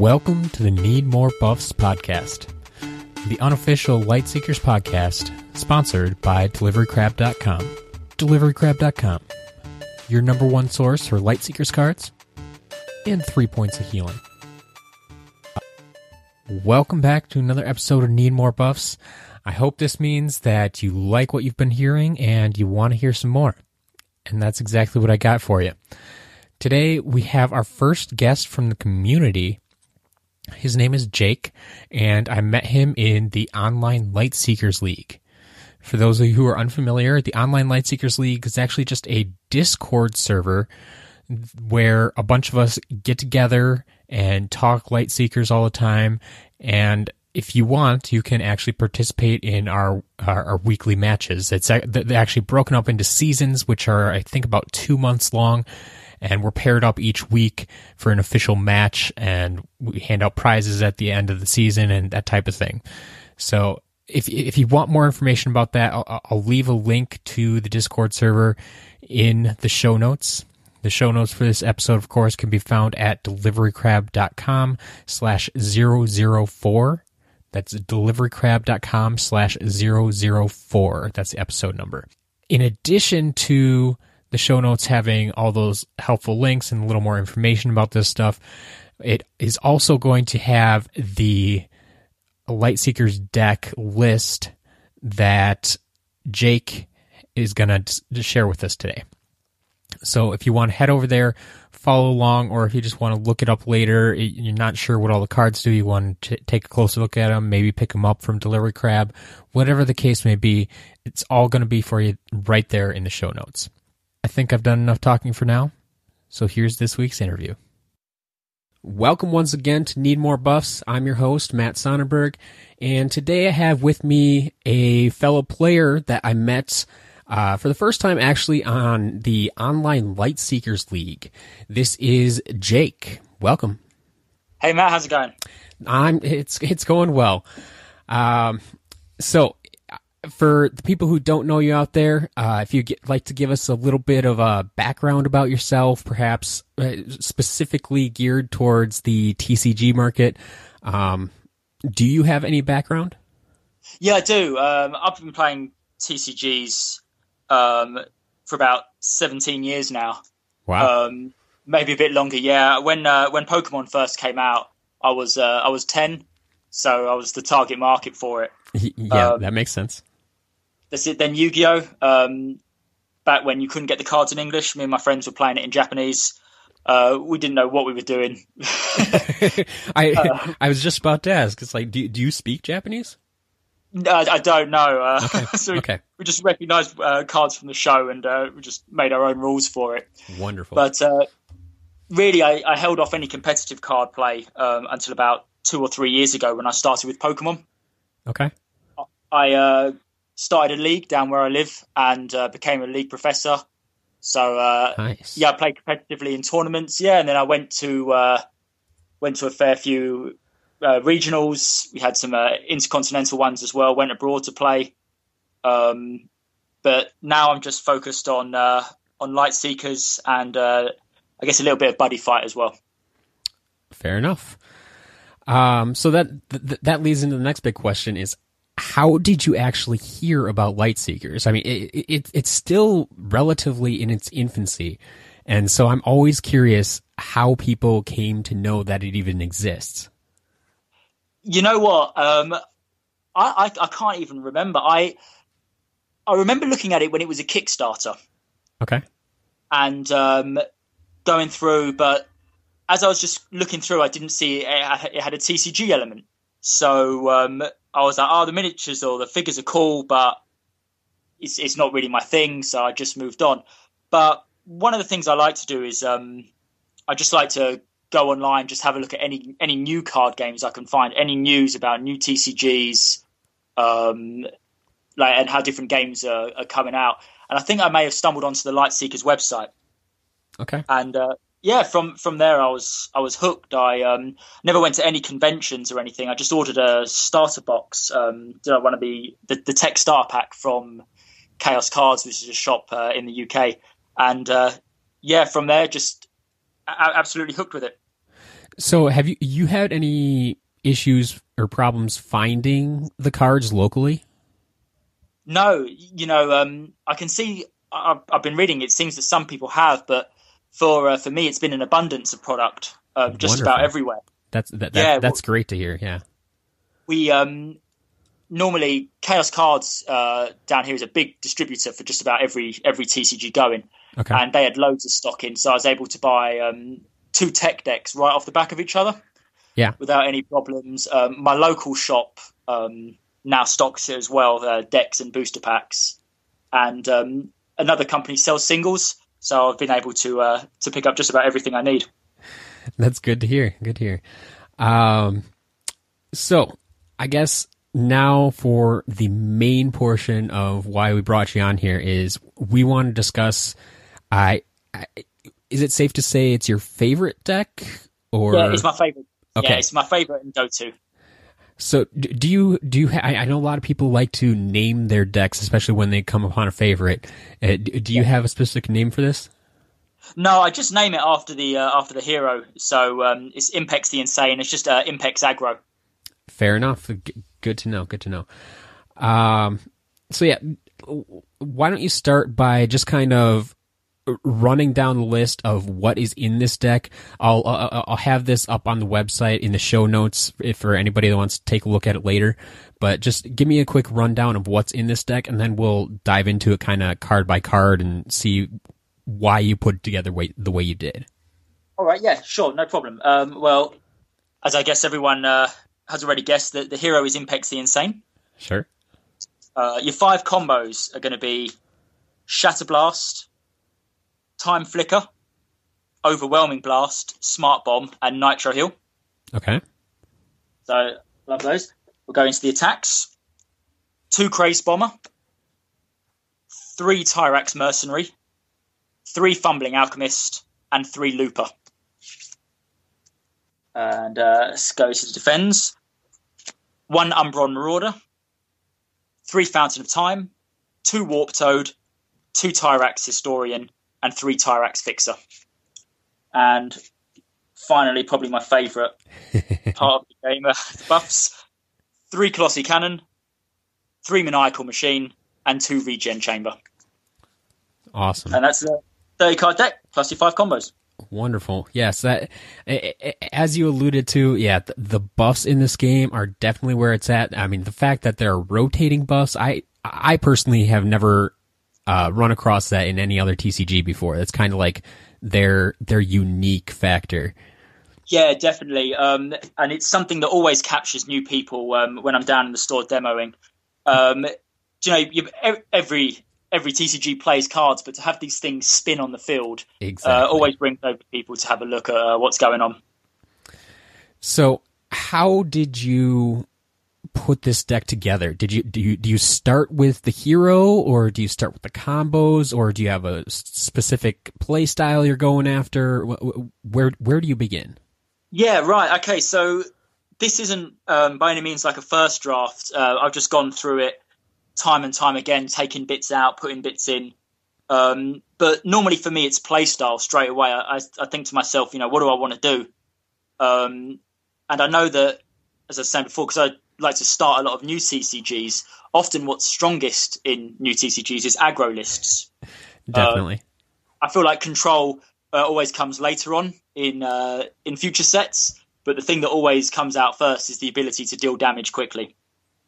Welcome to the Need More Buffs podcast, the unofficial Lightseekers podcast, sponsored by DeliveryCrab.com. DeliveryCrab.com, your number one source for Lightseekers cards and three points of healing. Welcome back to another episode of Need More Buffs. I hope this means that you like what you've been hearing and you want to hear some more. And that's exactly what I got for you. Today we have our first guest from the community. His name is Jake, and I met him in the Online Light Seekers League. For those of you who are unfamiliar, the Online Light Seekers League is actually just a Discord server where a bunch of us get together and talk light seekers all the time. And if you want, you can actually participate in our our, our weekly matches. It's actually broken up into seasons, which are I think about two months long and we're paired up each week for an official match and we hand out prizes at the end of the season and that type of thing. So if if you want more information about that, I'll, I'll leave a link to the Discord server in the show notes. The show notes for this episode, of course, can be found at deliverycrab.com slash 004. That's deliverycrab.com slash 004. That's the episode number. In addition to the show notes having all those helpful links and a little more information about this stuff. It is also going to have the Lightseekers deck list that Jake is going to share with us today. So if you want to head over there, follow along, or if you just want to look it up later, you're not sure what all the cards do, you want to take a closer look at them, maybe pick them up from Delivery Crab, whatever the case may be, it's all going to be for you right there in the show notes. I think I've done enough talking for now. So here's this week's interview. Welcome once again to Need More Buffs. I'm your host, Matt Sonnenberg, and today I have with me a fellow player that I met uh, for the first time actually on the Online Light Seekers League. This is Jake. Welcome. Hey Matt, how's it going? I'm it's it's going well. Um, so for the people who don't know you out there, uh, if you'd like to give us a little bit of a background about yourself, perhaps uh, specifically geared towards the TCG market, um, do you have any background? Yeah, I do. Um, I've been playing TCGs um, for about 17 years now. Wow. Um, maybe a bit longer. Yeah. When uh, when Pokemon first came out, I was uh, I was 10, so I was the target market for it. Yeah, um, that makes sense. That's it. Then Yu-Gi-Oh. Um, back when you couldn't get the cards in English, me and my friends were playing it in Japanese. Uh, we didn't know what we were doing. I uh, I was just about to ask. It's like, do do you speak Japanese? No, I don't know. Uh, okay. so we, okay. we just recognised uh, cards from the show and uh, we just made our own rules for it. Wonderful. But uh, really, I, I, held off any competitive card play um, until about two or three years ago when I started with Pokemon. Okay. I started a league down where I live and uh, became a league professor. So uh, nice. yeah, I played competitively in tournaments. Yeah, and then I went to uh, went to a fair few uh, regionals. We had some uh, intercontinental ones as well. Went abroad to play. Um, but now I'm just focused on uh, on light seekers and I guess a little bit of buddy fight as well. Fair enough. Um, so that th- that leads into the next big question: is how did you actually hear about Lightseekers? I mean, it, it, it's still relatively in its infancy. And so I'm always curious how people came to know that it even exists. You know what? Um, I, I, I can't even remember. I I remember looking at it when it was a Kickstarter. Okay. And um, going through, but as I was just looking through, I didn't see it, it had a TCG element. So um, I was like, oh, the miniatures or the figures are cool, but it's it's not really my thing. So I just moved on. But one of the things I like to do is um, I just like to go online, just have a look at any any new card games I can find, any news about new TCGs, um, like and how different games are, are, coming out. And I think I may have stumbled onto the Lightseekers website. Okay. And uh, yeah, from from there I was I was hooked. I um, never went to any conventions or anything. I just ordered a starter box. Um, did I want to be the, the tech star pack from Chaos Cards, which is a shop uh, in the UK, and uh, yeah, from there just a- absolutely hooked with it. So, have you you had any issues or problems finding the cards locally? No, you know, um, I can see. I've, I've, been reading. It seems that some people have, but for uh, for me, it's been an abundance of product uh, just Wonderful. about everywhere. That's that, that yeah, that's well, great to hear. Yeah, we um normally Chaos Cards uh, down here is a big distributor for just about every every TCG going, okay. and they had loads of stock in, so I was able to buy um, two tech decks right off the back of each other. Yeah, without any problems. Um, my local shop um, now stocks it as well, uh, decks and booster packs, and um, another company sells singles, so I've been able to uh, to pick up just about everything I need. That's good to hear. Good to hear. Um, so I guess now for the main portion of why we brought you on here is we want to discuss. I, I is it safe to say it's your favorite deck or yeah, it's my favorite. Okay. Yeah, it's my favorite and go to. So do you do you? Ha- I know a lot of people like to name their decks, especially when they come upon a favorite. Uh, do you have a specific name for this? No, I just name it after the uh, after the hero. So um, it's Impex the Insane. It's just uh, Impex Aggro. Fair enough. Good to know. Good to know. Um, so yeah, why don't you start by just kind of running down the list of what is in this deck. I'll I'll have this up on the website in the show notes if for anybody that wants to take a look at it later. But just give me a quick rundown of what's in this deck, and then we'll dive into it kind of card by card and see why you put it together way, the way you did. All right, yeah, sure, no problem. Um, well, as I guess everyone uh, has already guessed, that the hero is Impex the Insane. Sure. Uh, your five combos are going to be Shatterblast, Time Flicker, Overwhelming Blast, Smart Bomb, and Nitro Heal. Okay. So, love those. We'll go into the attacks. Two Crazed Bomber, three Tyrax Mercenary, three Fumbling Alchemist, and three Looper. And uh, let's go to the defense. One Umbra Marauder, three Fountain of Time, two Warp Toad, two Tyrax Historian, and three Tyrax Fixer. And finally, probably my favourite part of the game, uh, buffs three Colossi Cannon, three Maniacal Machine, and two Regen Chamber. Awesome. And that's the 30 card deck plus your five combos. Wonderful. Yes, that as you alluded to, yeah, the buffs in this game are definitely where it's at. I mean, the fact that there are rotating buffs, I I personally have never uh, run across that in any other TCG before. That's kind of like their their unique factor. Yeah, definitely. Um, and it's something that always captures new people um, when I'm down in the store demoing. Um, you know, every every TCG plays cards, but to have these things spin on the field uh, exactly. uh, always brings over people to have a look at uh, what's going on. So, how did you put this deck together? Did you do you do you start with the hero, or do you start with the combos, or do you have a specific play style you're going after? Where where do you begin? Yeah, right. Okay, so this isn't um, by any means like a first draft. Uh, I've just gone through it time and time again, taking bits out, putting bits in. Um, but normally for me, it's play style straight away. I, I, I, think to myself, you know, what do I want to do? Um, and I know that, as I said before, because I like to start a lot of new TCGs. Often, what's strongest in new TCGs is aggro lists. Definitely. Uh, I feel like control uh, always comes later on in uh, in future sets, but the thing that always comes out first is the ability to deal damage quickly.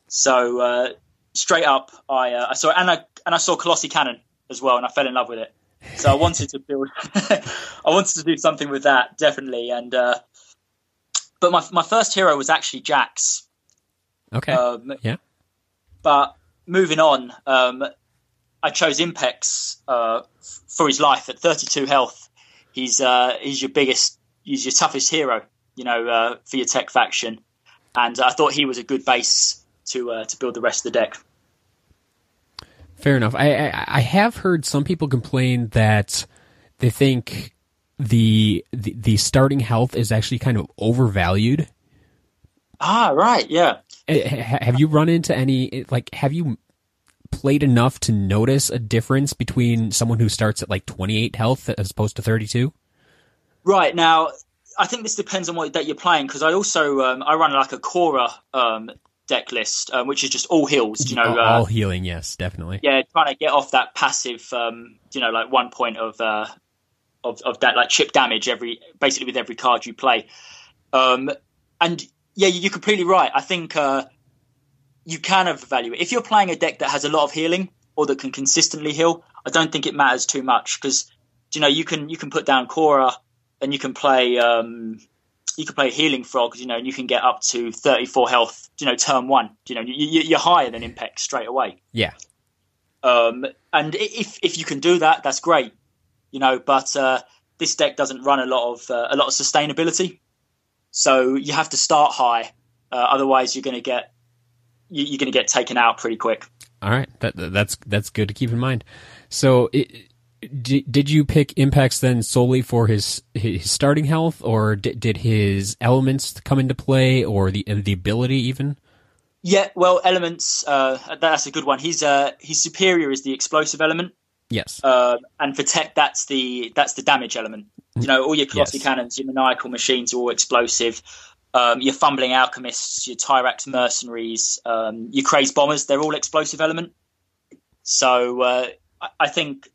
So uh, straight up, I, uh, I saw and I and I saw Colossi Cannon as well, and I fell in love with it. So I wanted to build, I wanted to do something with that definitely, and uh, but my my first hero was actually Jax. Okay. Um, yeah. But moving on, um, I chose Impex uh, for his life at 32 health. He's uh, he's your biggest, he's your toughest hero, you know, uh, for your tech faction, and I thought he was a good base to uh, to build the rest of the deck. Fair enough. I, I, I have heard some people complain that they think the, the the starting health is actually kind of overvalued. Ah, right, yeah. Eh, have you run into any like? Have you played enough to notice a difference between someone who starts at like 28 health as opposed to 32? Right now, I think this depends on what deck you're playing because I also um, I run like a Cora um, deck list, um, which is just all heals. You know, all, uh, all healing. Yes, definitely. yeah, trying to get off that passive, um, you know, like one point of uh, of of that like chip damage every basically with every card you play. Um, and yeah, you're completely right. I think uh, you can evaluate if you're playing a deck that has a lot of healing or that can consistently heal. I don't think it matters too much because you know you can you can put down Cora and you can play um, you can play healing frog, you know, and you can get up to 34 health, you know, turn one. You know, you, are higher than Impex straight away. Yeah. Um, and if if you can do that, that's great. You know, but uh, this deck doesn't run a lot of uh, a lot of sustainability, so you have to start high. Uh, otherwise, you're going to get you're going to get taken out pretty quick. All right, that, that's that's good to keep in mind. So, it, did, did you pick Impex then solely for his his starting health, or did, did his elements come into play, or the the ability even? Yeah, well, elements. Uh, that's a good one. He's uh, his superior is the explosive element. Yes. Uh, and for tech, that's the that's the damage element. You know, all your Colossi Yes. cannons, your maniacal machines are all explosive. Um, your fumbling alchemists, your Tyrax mercenaries, um, your crazed bombers, they're all explosive element. So uh, I, I think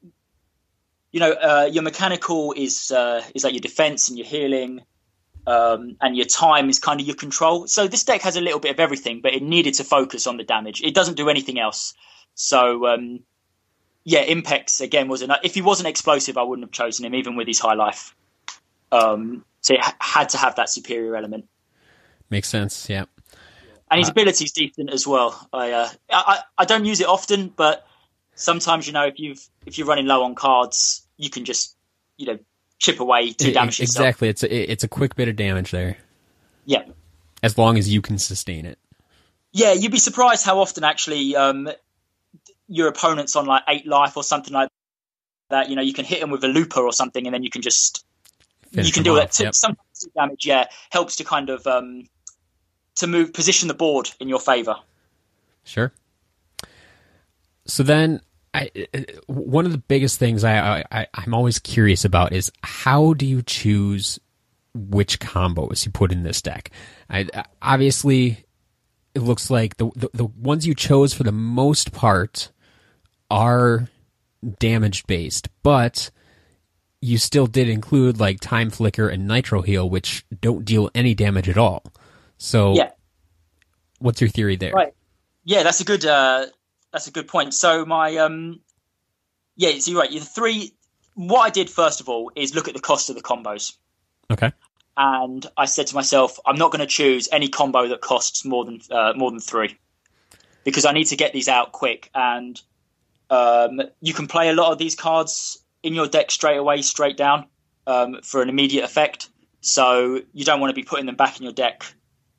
you know uh, your mechanical is uh, is like your defense and your healing, um, and your time is kind of your control. So this deck has a little bit of everything, but it needed to focus on the damage. It doesn't do anything else. So um, yeah, Impex again was enough. If he wasn't explosive, I wouldn't have chosen him, even with his high life. Um, so it ha- had to have that superior element, Makes sense. Yeah. and his Uh, ability's decent as well. I, uh, I I- don't use it often, but sometimes you know if you've if you're running low on cards, you can just you know chip away to damage yourself. exactly. It's a, it's a quick bit of damage there, Yeah, as long as you can sustain it. yeah. You'd be surprised how often actually um, your opponent's on like eight life or something like that. You know, you can hit them with a looper or something, and then you can just Finish you can do off. To, Yep. Sometimes damage, yeah, helps to kind of um, to move position the board in your favor. Sure. So then, I uh, one of the biggest things I, I I'm always curious about is how do you choose which combos you put in this deck? I obviously it looks like the, the the ones you chose for the most part are damage based, but you still did include like time flicker and nitro heal, which don't deal any damage at all. So, Yeah. what's your theory there? Right. Yeah, that's a good uh, that's a good point. So my um, yeah, so you're right. The three. What I did first of all is look at the cost of the combos, Okay. and I said to myself, I'm not going to choose any combo that costs more than uh, more than three, because I need to get these out quick. And um, you can play a lot of these cards in your deck straight away, straight down, um, for an immediate effect. So you don't want to be putting them back in your deck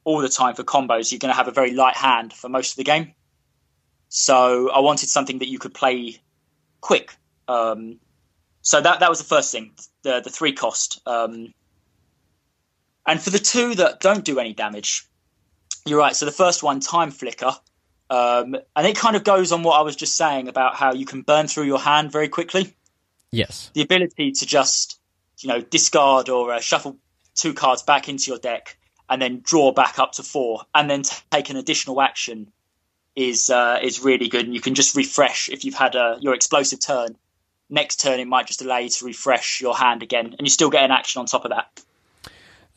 all the time for combos. You're going to have a very light hand for most of the game. So I wanted something that you could play quick. Um, so that that was the first thing, the the three cost. Um, and for the two that don't do any damage, you're right. So the first one, time flicker, um, and it kind of goes on what I was just saying about how you can burn through your hand very quickly. Yes. The ability to just, you know, discard or uh, shuffle two cards back into your deck and then draw back up to four, and then take an additional action is uh, is really good. And you can just refresh if you've had a, your explosive turn. Next turn, it might just allow you to refresh your hand again, and you still get an action on top of that.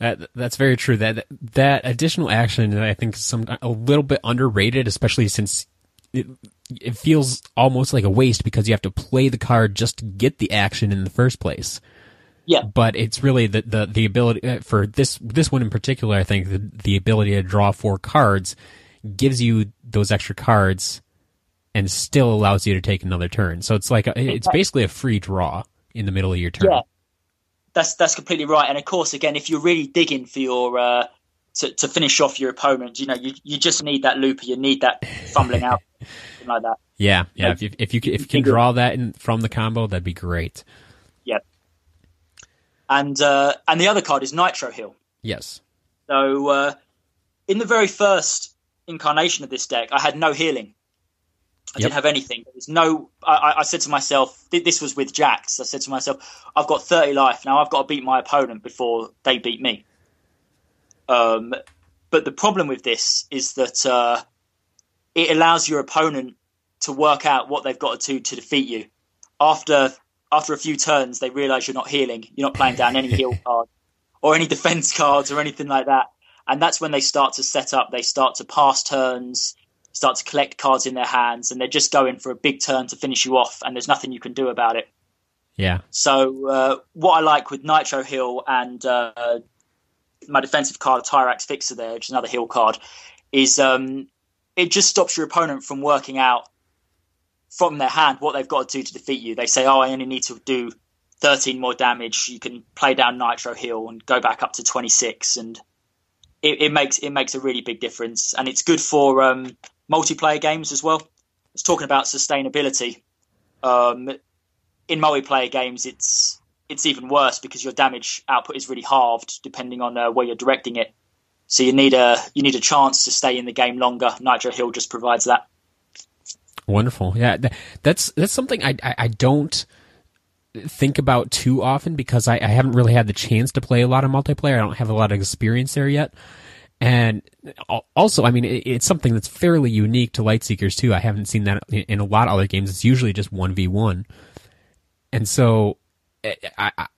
That that's very true. That that additional action, I think, is some a little bit underrated, especially since it, it feels almost like a waste because you have to play the card just to get the action in the first place. Yeah. But it's really the the, the ability uh, for this this one in particular. I think the, the ability to draw four cards gives you those extra cards and still allows you to take another turn. So it's like a, it's basically a free draw in the middle of your turn. Yeah. That's that's completely right. And of course, again, if you're really digging for your uh, to to finish off your opponent, you know, you you just need that looper, you need that fumbling out, something like that. Yeah, yeah. Like, if you if you can- if you can draw that in, from the combo, that'd be great. Yep. And uh, and the other card is Nitro Heal. Yes. So uh, in the very first incarnation of this deck, I had no healing. I yep. didn't have anything. There was no. I, I, said to myself, this was with Jax. I said to myself, I've got 30 life now. I've got to beat my opponent before they beat me. Um, but the problem with this is that uh, it allows your opponent to work out what they've got to do to defeat you. After after a few turns, they realise you're not healing. You're not playing down any heal card or any defense cards or anything like that. And that's when they start to set up. They start to pass turns start to collect cards in their hands, and they're just going for a big turn to finish you off, and there's nothing you can do about it. Yeah. So uh, what I like with Nitro Heal and uh, my defensive card, Tyrax Fixer, there, which is another heal card, is um, it just stops your opponent from working out from their hand what they've got to do to defeat you. They say, "Oh, I only need to do 13 more damage." You can play down Nitro Heal and go back up to 26, and it, it makes it makes a really big difference. And it's good for um, multiplayer games as well. It's talking about sustainability. Um, in multiplayer games, it's it's even worse because your damage output is really halved depending on uh, where you're directing it. So you need a you need a chance to stay in the game longer. Nitro Heal just provides that. Wonderful, yeah. That's that's something I I, I don't think about too often because I, I haven't really had the chance to play a lot of multiplayer. I don't have a lot of experience there yet. And also, I mean, it's something that's fairly unique to Lightseekers too. I haven't seen that in a lot of other games. It's usually just one v one. And so, I, I,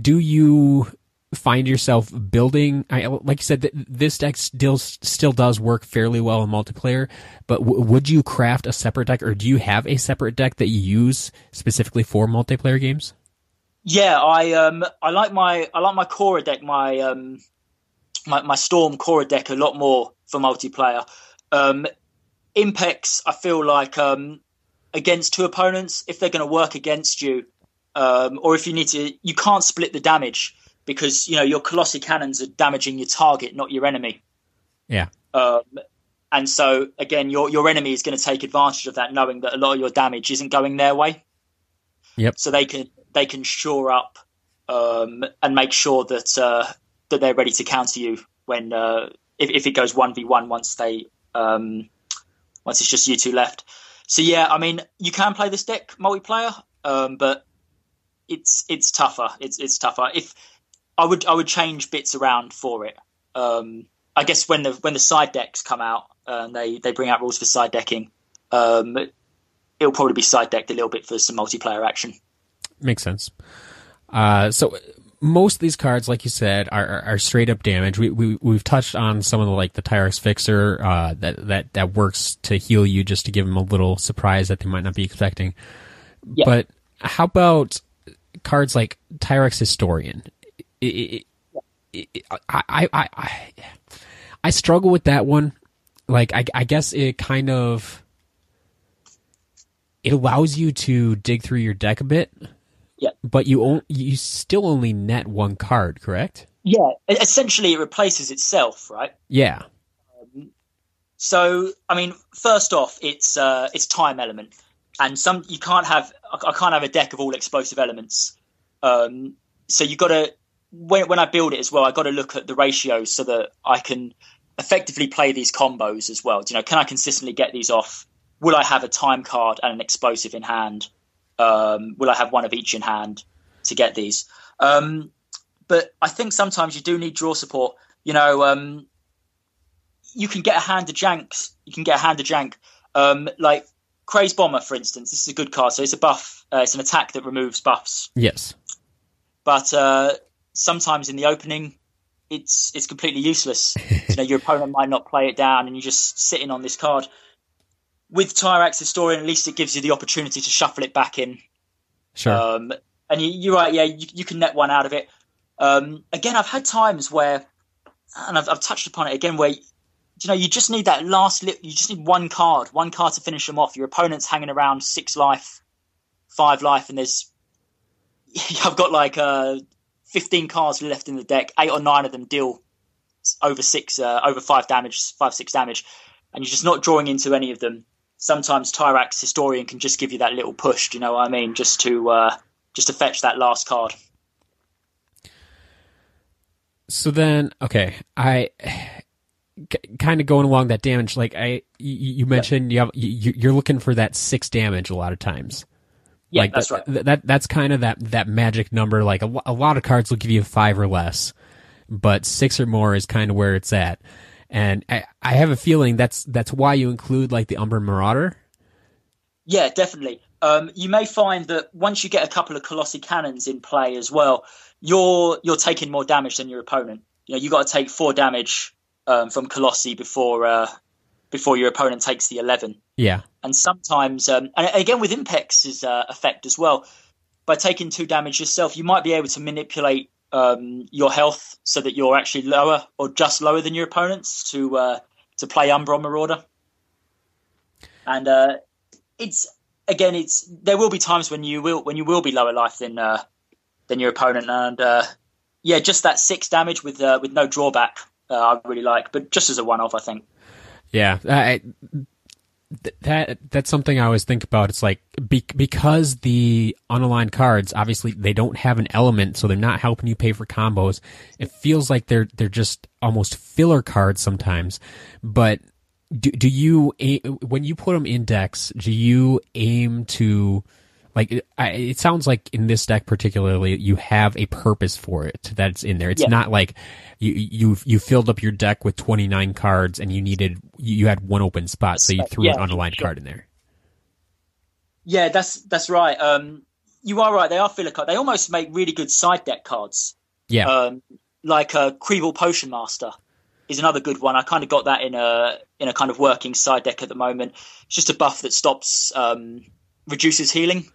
do you find yourself building? I, like you said, this deck still still does work fairly well in multiplayer. But w- would you craft a separate deck, or do you have a separate deck that you use specifically for multiplayer games? Yeah, I um I like my I like my Kora deck, my um my, my Storm Kora deck a lot more for multiplayer. Um, Impex, I feel like um, against two opponents, if they're going to work against you, um, or if you need to, you can't split the damage because you know your Colossi cannons are damaging your target, not your enemy. Yeah. Um, and so again, your your enemy is going to take advantage of that, knowing that a lot of your damage isn't going their way. Yep. So they can they can shore up um, and make sure that uh, that they're ready to counter you when uh, if, if it goes one v one once they um, once it's just you two left. So yeah, I mean you can play this deck multiplayer, um, but it's it's tougher. It's it's tougher. If I would I would change bits around for it. Um, I guess when the when the side decks come out uh, and they they bring out rules for side decking, um, it'll probably be side decked a little bit for some multiplayer action. Makes sense. Uh, so most of these cards, like you said, are, are, are, straight up damage. We, we we've touched on some of the like the Tyrax Fixer uh, that that that works to heal you just to give them a little surprise that they might not be expecting. Yeah. But how about cards like Tyrax Historian? It, it, it, I, I, I I struggle with that one. Like I, I guess it kind of it allows you to dig through your deck a bit yeah. But you only, you still only net one card, correct? Yeah. Essentially, it replaces itself, right? Yeah. Um, so, I mean, first off, it's uh, it's time element, and some you can't have. I can't have a deck of all explosive elements. Um, so you got to when when I build it as well, I got to look at the ratios so that I can effectively play these combos as well. Do you know, can I consistently get these off? Will I have a time card and an explosive in hand? Um, will I have one of each in hand to get these? Um, but I think sometimes you do need draw support. You know, um, you can get a hand of janks. You can get a hand of jank. Um, like Crazed Bomber, for instance. This is a good card. So it's a buff. Uh, it's an attack that removes buffs. Yes. But uh, sometimes in the opening, it's it's completely useless. you know, your opponent might not play it down, and you're just sitting on this card with Tyrax Historian, at least it gives you the opportunity to shuffle it back in. Sure. Um, and you, are right, yeah, you, you, can net one out of it. Um, again, I've had times where, and I've, I've, touched upon it again, where you know you just need that last lip. You just need one card, one card to finish them off. Your opponent's hanging around six life, five life, and there's I've got like uh, fifteen cards left in the deck. Eight or nine of them deal over six, uh, over five damage, five six damage, and you're just not drawing into any of them sometimes Tyrax Historian can just give you that little push. Do you know what I mean? Just to uh, just to fetch that last card. So then, okay, I kind of going along that damage, like I you, you mentioned, you have you, you're looking for that six damage a lot of times. Yeah, like that's that, right. that that's kind of that that magic number. Like a, a lot of cards will give you five or less, but six or more is kind of where it's at. And I, I have a feeling that's that's why you include like the Umbra Marauder. Yeah, definitely. Um, you may find that once you get a couple of Colossi cannons in play as well, you're you're taking more damage than your opponent. You know, you got to take four damage um, from Colossi before uh, before your opponent takes the eleven. Yeah, And sometimes, um, and again with Impex's uh, effect as well, by taking two damage yourself, you might be able to manipulate um, your health so that you're actually lower or just lower than your opponents to uh, to play Umbra Marauder. And uh, it's again, it's there will be times when you will when you will be lower life than uh, than your opponent, and uh, yeah, just that six damage with uh, with no drawback, uh, I really like, but just as a one off, I think. yeah. Th- that that's something I always think about. It's like be, because the unaligned cards obviously they don't have an element, so they're not helping you pay for combos. It feels like they're they're just almost filler cards sometimes. But do do you when you put them in decks, do you aim to like it, I, it sounds like in this deck particularly you have a purpose for it that's in there. It's Yeah. not like you you you filled up your deck with 29 cards and you needed you had one open spot so you threw Yeah, an unaligned sure. card in there. Yeah, that's that's right. Um, you are right. They are filler cards. They almost make really good side deck cards. Yeah. Um, like uh, Creeble Potion Master is another good one. I kind of got that in a in a kind of working side deck at the moment. It's just a buff that stops um, reduces healing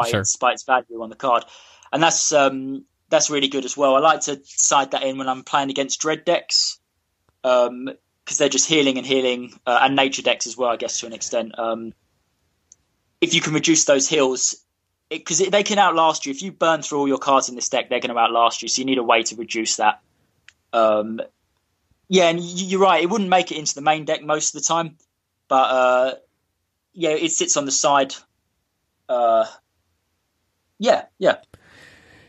by Sure. its by its value on the card, and that's um, that's really good as well. I like to side that in when I'm playing against dread decks. Um, because they're just healing and healing, uh, and nature decks as well, I guess to an extent. Um, if you can reduce those heals, because they can outlast you. If you burn through all your cards in this deck, they're going to outlast you. So you need a way to reduce that. Um, yeah, and you're right. It wouldn't make it into the main deck most of the time, but uh, yeah, it sits on the side. Uh, yeah, yeah,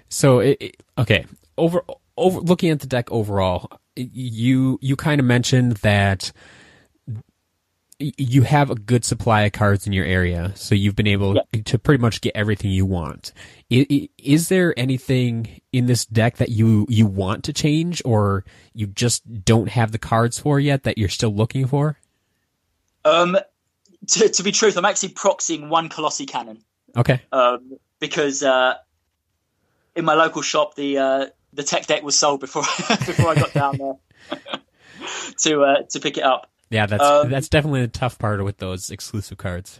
So it, it- okay, over over looking at the deck overall, you you kind of mentioned that you have a good supply of cards in your area, so you've been able to pretty much get everything you want. I- i- Is there anything in this deck that you you want to change, or you just don't have the cards for yet that you're still looking for? Um, to, to be truth, I'm actually proxying one Colossi cannon. Okay, um, because uh, in my local shop the uh, the tech deck was sold before before I got down there to uh, to pick it up. yeah, that's Um, that's definitely the tough part with those exclusive cards.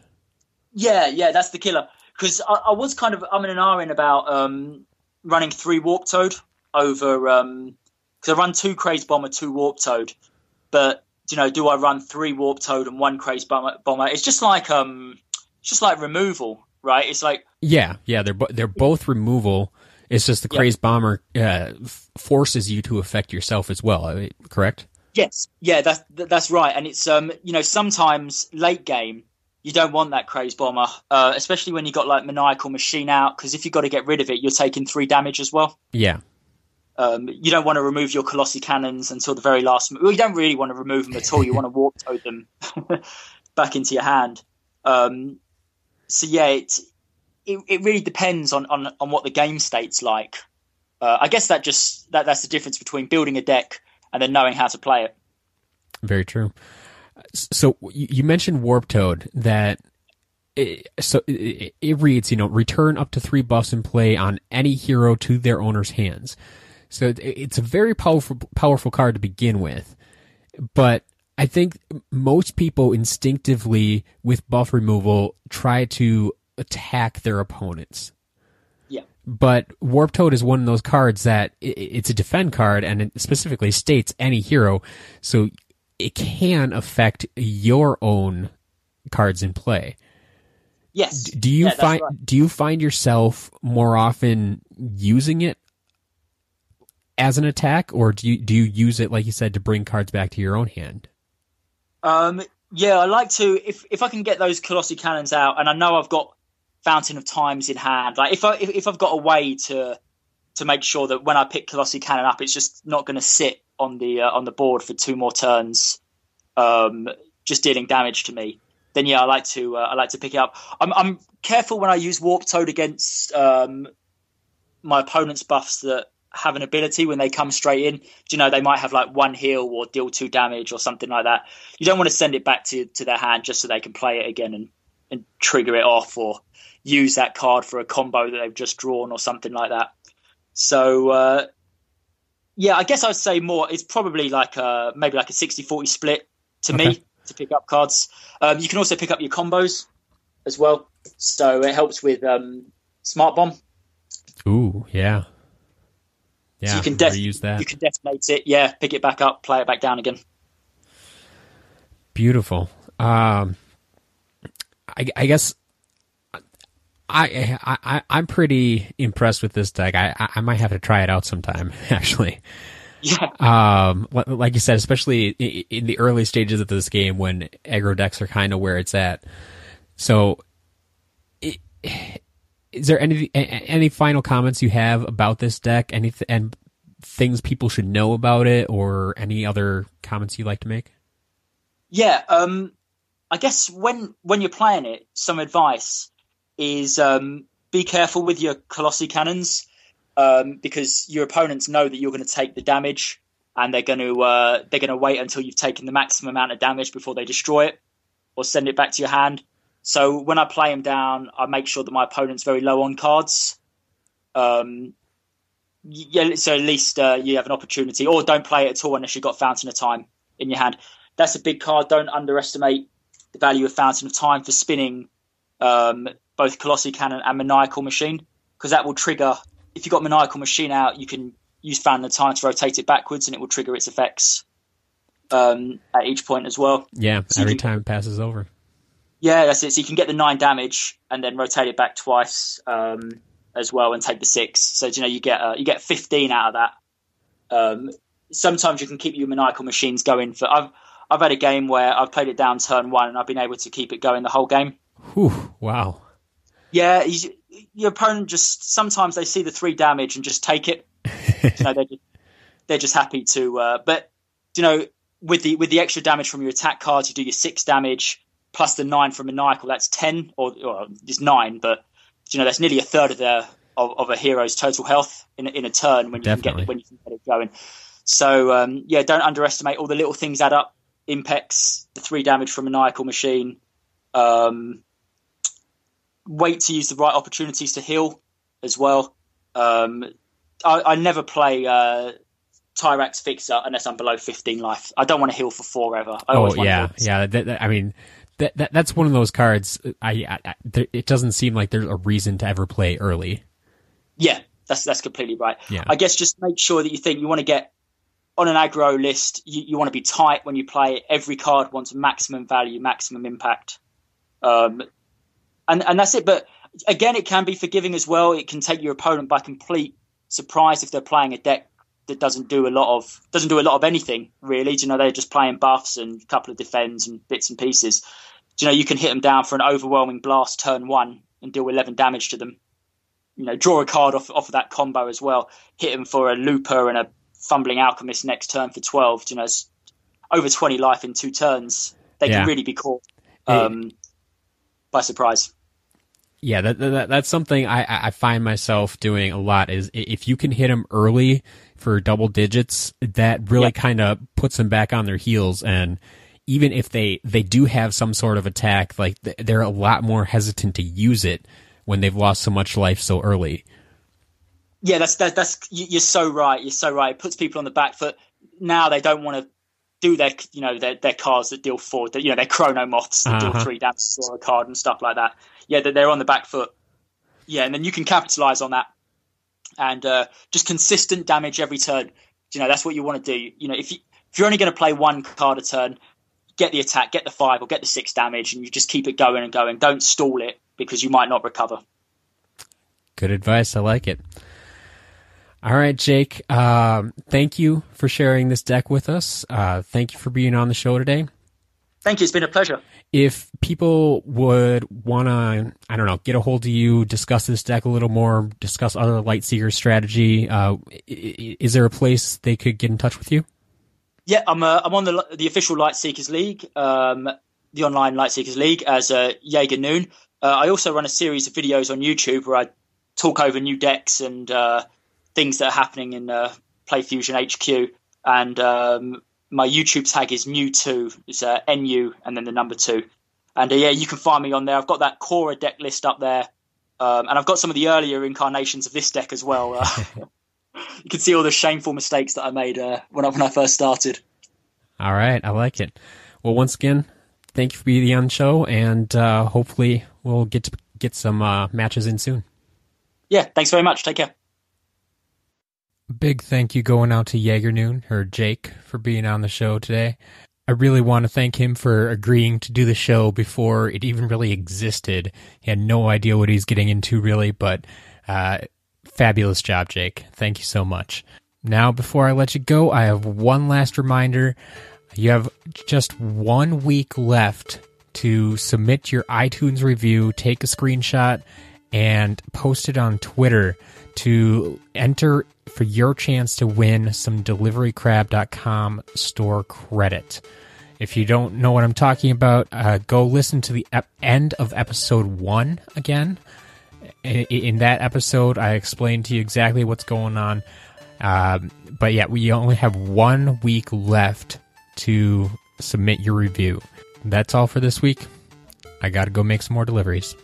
Yeah, yeah, that's the killer. Because I, I was kind of I'm in an R in about um, running three Warp Toad over because I run two Crazed Bomber, two Warp Toad, but you know, do I run three Warp Toad and one Crazed Bomber? bomber? It's just like um, it's just like removal, right? It's like Yeah, yeah, they're bo- they're both removal. It's just the Yeah. crazed bomber uh, f- forces you to affect yourself as well. Correct? Yes, yeah, that's that's right, and it's um, you know, sometimes late game you don't want that crazed bomber, uh, especially when you got like maniacal machine out, because if you got to get rid of it, you're taking three damage as well. Yeah, Um, you don't want to remove your colossi cannons until the very last. Well, you don't really want to remove them at all. You want to warp toad them back into your hand. Um, so yeah, it, it it really depends on, on on what the game state's like. Uh, I guess that just that that's the difference between building a deck and then knowing how to play it. very true. So you mentioned Warp Toad that. It, so it, it reads, you know, return up to three buffs in play on any hero to their owner's hands. So it- it's a very powerful, powerful card to begin with. But I think most people instinctively, with buff removal, try to attack their opponents. Yeah. But Warp Toad is one of those cards that it's a defend card and it specifically states any hero. So it can affect your own cards in play. Yes. Do you Yeah, find right. do you find yourself more often using it as an attack or do you do you use it like you said to bring cards back to your own hand? Um, yeah, I like to if if I can get those Colossi cannons out, and I know I've got Fountain of Times in hand. Like if I if, if I've got a way to to make sure that when I pick Colossi cannon up, it's just not going to sit on the uh, on the board for two more turns, um, just dealing damage to me, then yeah, I like to uh, I like to pick it up. I'm, I'm careful when I use Warp Toad against um, my opponent's buffs that have an ability when they come straight in. You know, they might have like one heal or deal two damage or something like that. You don't want to send it back to, to their hand just so they can play it again and, and trigger it off or use that card for a combo that they've just drawn or something like that. So, uh, yeah, I guess I'd say more. It's probably like a, maybe like a 60 40 split to okay. me to pick up cards. Um, you can also pick up your combos as well. So it helps with um, Smart Bomb. Ooh, yeah. Yeah, so you can def- use that. You can detonate it. Yeah, pick it back up, play it back down again. Beautiful. Um, I, I guess I, I I'm pretty impressed with this deck. I I might have to try it out sometime. Actually. Yeah. Um, like you said, especially in the early stages of this game when aggro decks are kind of where it's at. So, is there any any final comments you have about this deck? Any and things people should know about it, or any other comments you'd like to make? Yeah, um, I guess when when you're playing it, some advice is um, be careful with your Colossi cannons um, because your opponents know that you're going to take the damage, and they're going to uh, they're going to wait until you've taken the maximum amount of damage before they destroy it or send it back to your hand. So when I play them down, I make sure that my opponent's very low on cards. Um, yeah, so at least uh, you have an opportunity, or don't play it at all unless you've got Fountain of Time in your hand. That's a big card. Don't underestimate the value of Fountain of Time for spinning um, both Colossi Cannon and Maniacal Machine, because that will trigger. If you've got Maniacal Machine out, you can use Fountain of Time to rotate it backwards, and it will trigger its effects um, at each point as well. Yeah, so every can, time it passes over. Yeah, that's it. So you can get the nine damage and then rotate it back twice um, as well and take the six. So you know you get uh, you get fifteen out of that. Um, sometimes you can keep your maniacal machines going for. I've I've had a game where I've played it down turn one and I've been able to keep it going the whole game. Whew, wow. Yeah, your opponent just sometimes they see the three damage and just take it. you know, they're just, they're just happy to. Uh, but you know, with the with the extra damage from your attack cards, you do your six damage plus the nine from Maniacal, that's ten, or, or it's nine, but you know that's nearly a third of their of, of a hero's total health in, in a turn when you Definitely. can get when you can get it going. So um, yeah, don't underestimate all the little things add up. Impex, the three damage from Maniacal Machine. Um, wait to use the right opportunities to heal as well. Um, I, I, never play uh, Tyrax Fixer unless I'm below 15 life. I don't want to heal for forever. I oh yeah, yeah. That, that, I mean, that, that that's one of those cards. I, I, I there, it doesn't seem like there's a reason to ever play early. Yeah, that's that's completely right. Yeah. I guess just make sure that you think you want to get on an aggro list. You, you want to be tight when you play. Every card wants maximum value, maximum impact, um, and and that's it. But again, it can be forgiving as well. It can take your opponent by complete surprise if they're playing a deck that doesn't do a lot of doesn't do a lot of anything really. You know they're just playing buffs and a couple of defends and bits and pieces. You know you can hit them down for an overwhelming blast turn one and deal eleven damage to them. You know, draw a card off off of that combo as well. Hit them for a looper and a fumbling alchemist next turn for twelve. You know, over twenty life in two turns. They yeah. can really be caught um, by surprise yeah, that, that, that's something I, I find myself doing a lot. Is if you can hit them early for double digits, that really yep. kind of puts them back on their heels. And even if they they do have some sort of attack, like they're a lot more hesitant to use it when they've lost so much life so early. Yeah, that's that, that's you're so right. You're so right. It puts people on the back foot. Now they don't want to do their you know their, their cards that deal four, you know their chronomoths that uh-huh. deal three damage or a card and stuff like that yeah, they're on the back foot. Yeah, and then you can capitalize on that and uh, just consistent damage every turn. You know, that's what you want to do. You know, if you if you're only going to play one card a turn, get the attack, get the five, or get the six damage, and you just keep it going and going. Don't stall it because you might not recover. Good advice. I like it. All right, Jake. Um, thank you for sharing this deck with us. Uh, thank you for being on the show today. Thank you. It's been a pleasure if people would want to, I don't know, get a hold of you, discuss this deck a little more, discuss other Lightseeker strategy, uh, is there a place they could get in touch with you? Yeah, I'm uh, I'm on the the official Light Seekers League, um, the online Light Seekers League as uh, JaegerNoon. Uh, I also run a series of videos on YouTube where I talk over new decks and uh, things that are happening in uh, PlayFusion HQ. And um, my YouTube tag is New2, it's uh, NU and then the number two. And uh, yeah, you can find me on there. I've got that Cora deck list up there. Um, and I've got some of the earlier incarnations of this deck as well. You can see all the shameful mistakes that I made uh, when I when I first started. All right, I like it. Well, once again, thank you for being on the show, and uh, hopefully we'll get to get some uh, matches in soon. Yeah, thanks very much. Take care. Big thank you going out to JaegerNoon or Jake for being on the show today. I really want to thank him for agreeing to do the show before it even really existed. He had no idea what he's getting into, really, but uh, fabulous job, Jake. Thank you so much. Now, before I let you go, I have one last reminder. You have just one week left to submit your iTunes review, take a screenshot, and post it on Twitter to enter for your chance to win some deliverycrab.com store credit. If you don't know what I'm talking about, uh, go listen to the ep- end of episode one again. In, that episode, I explained to you exactly what's going on. Um, but yeah, we only have one week left to submit your review. That's all for this week. I got to go make some more deliveries.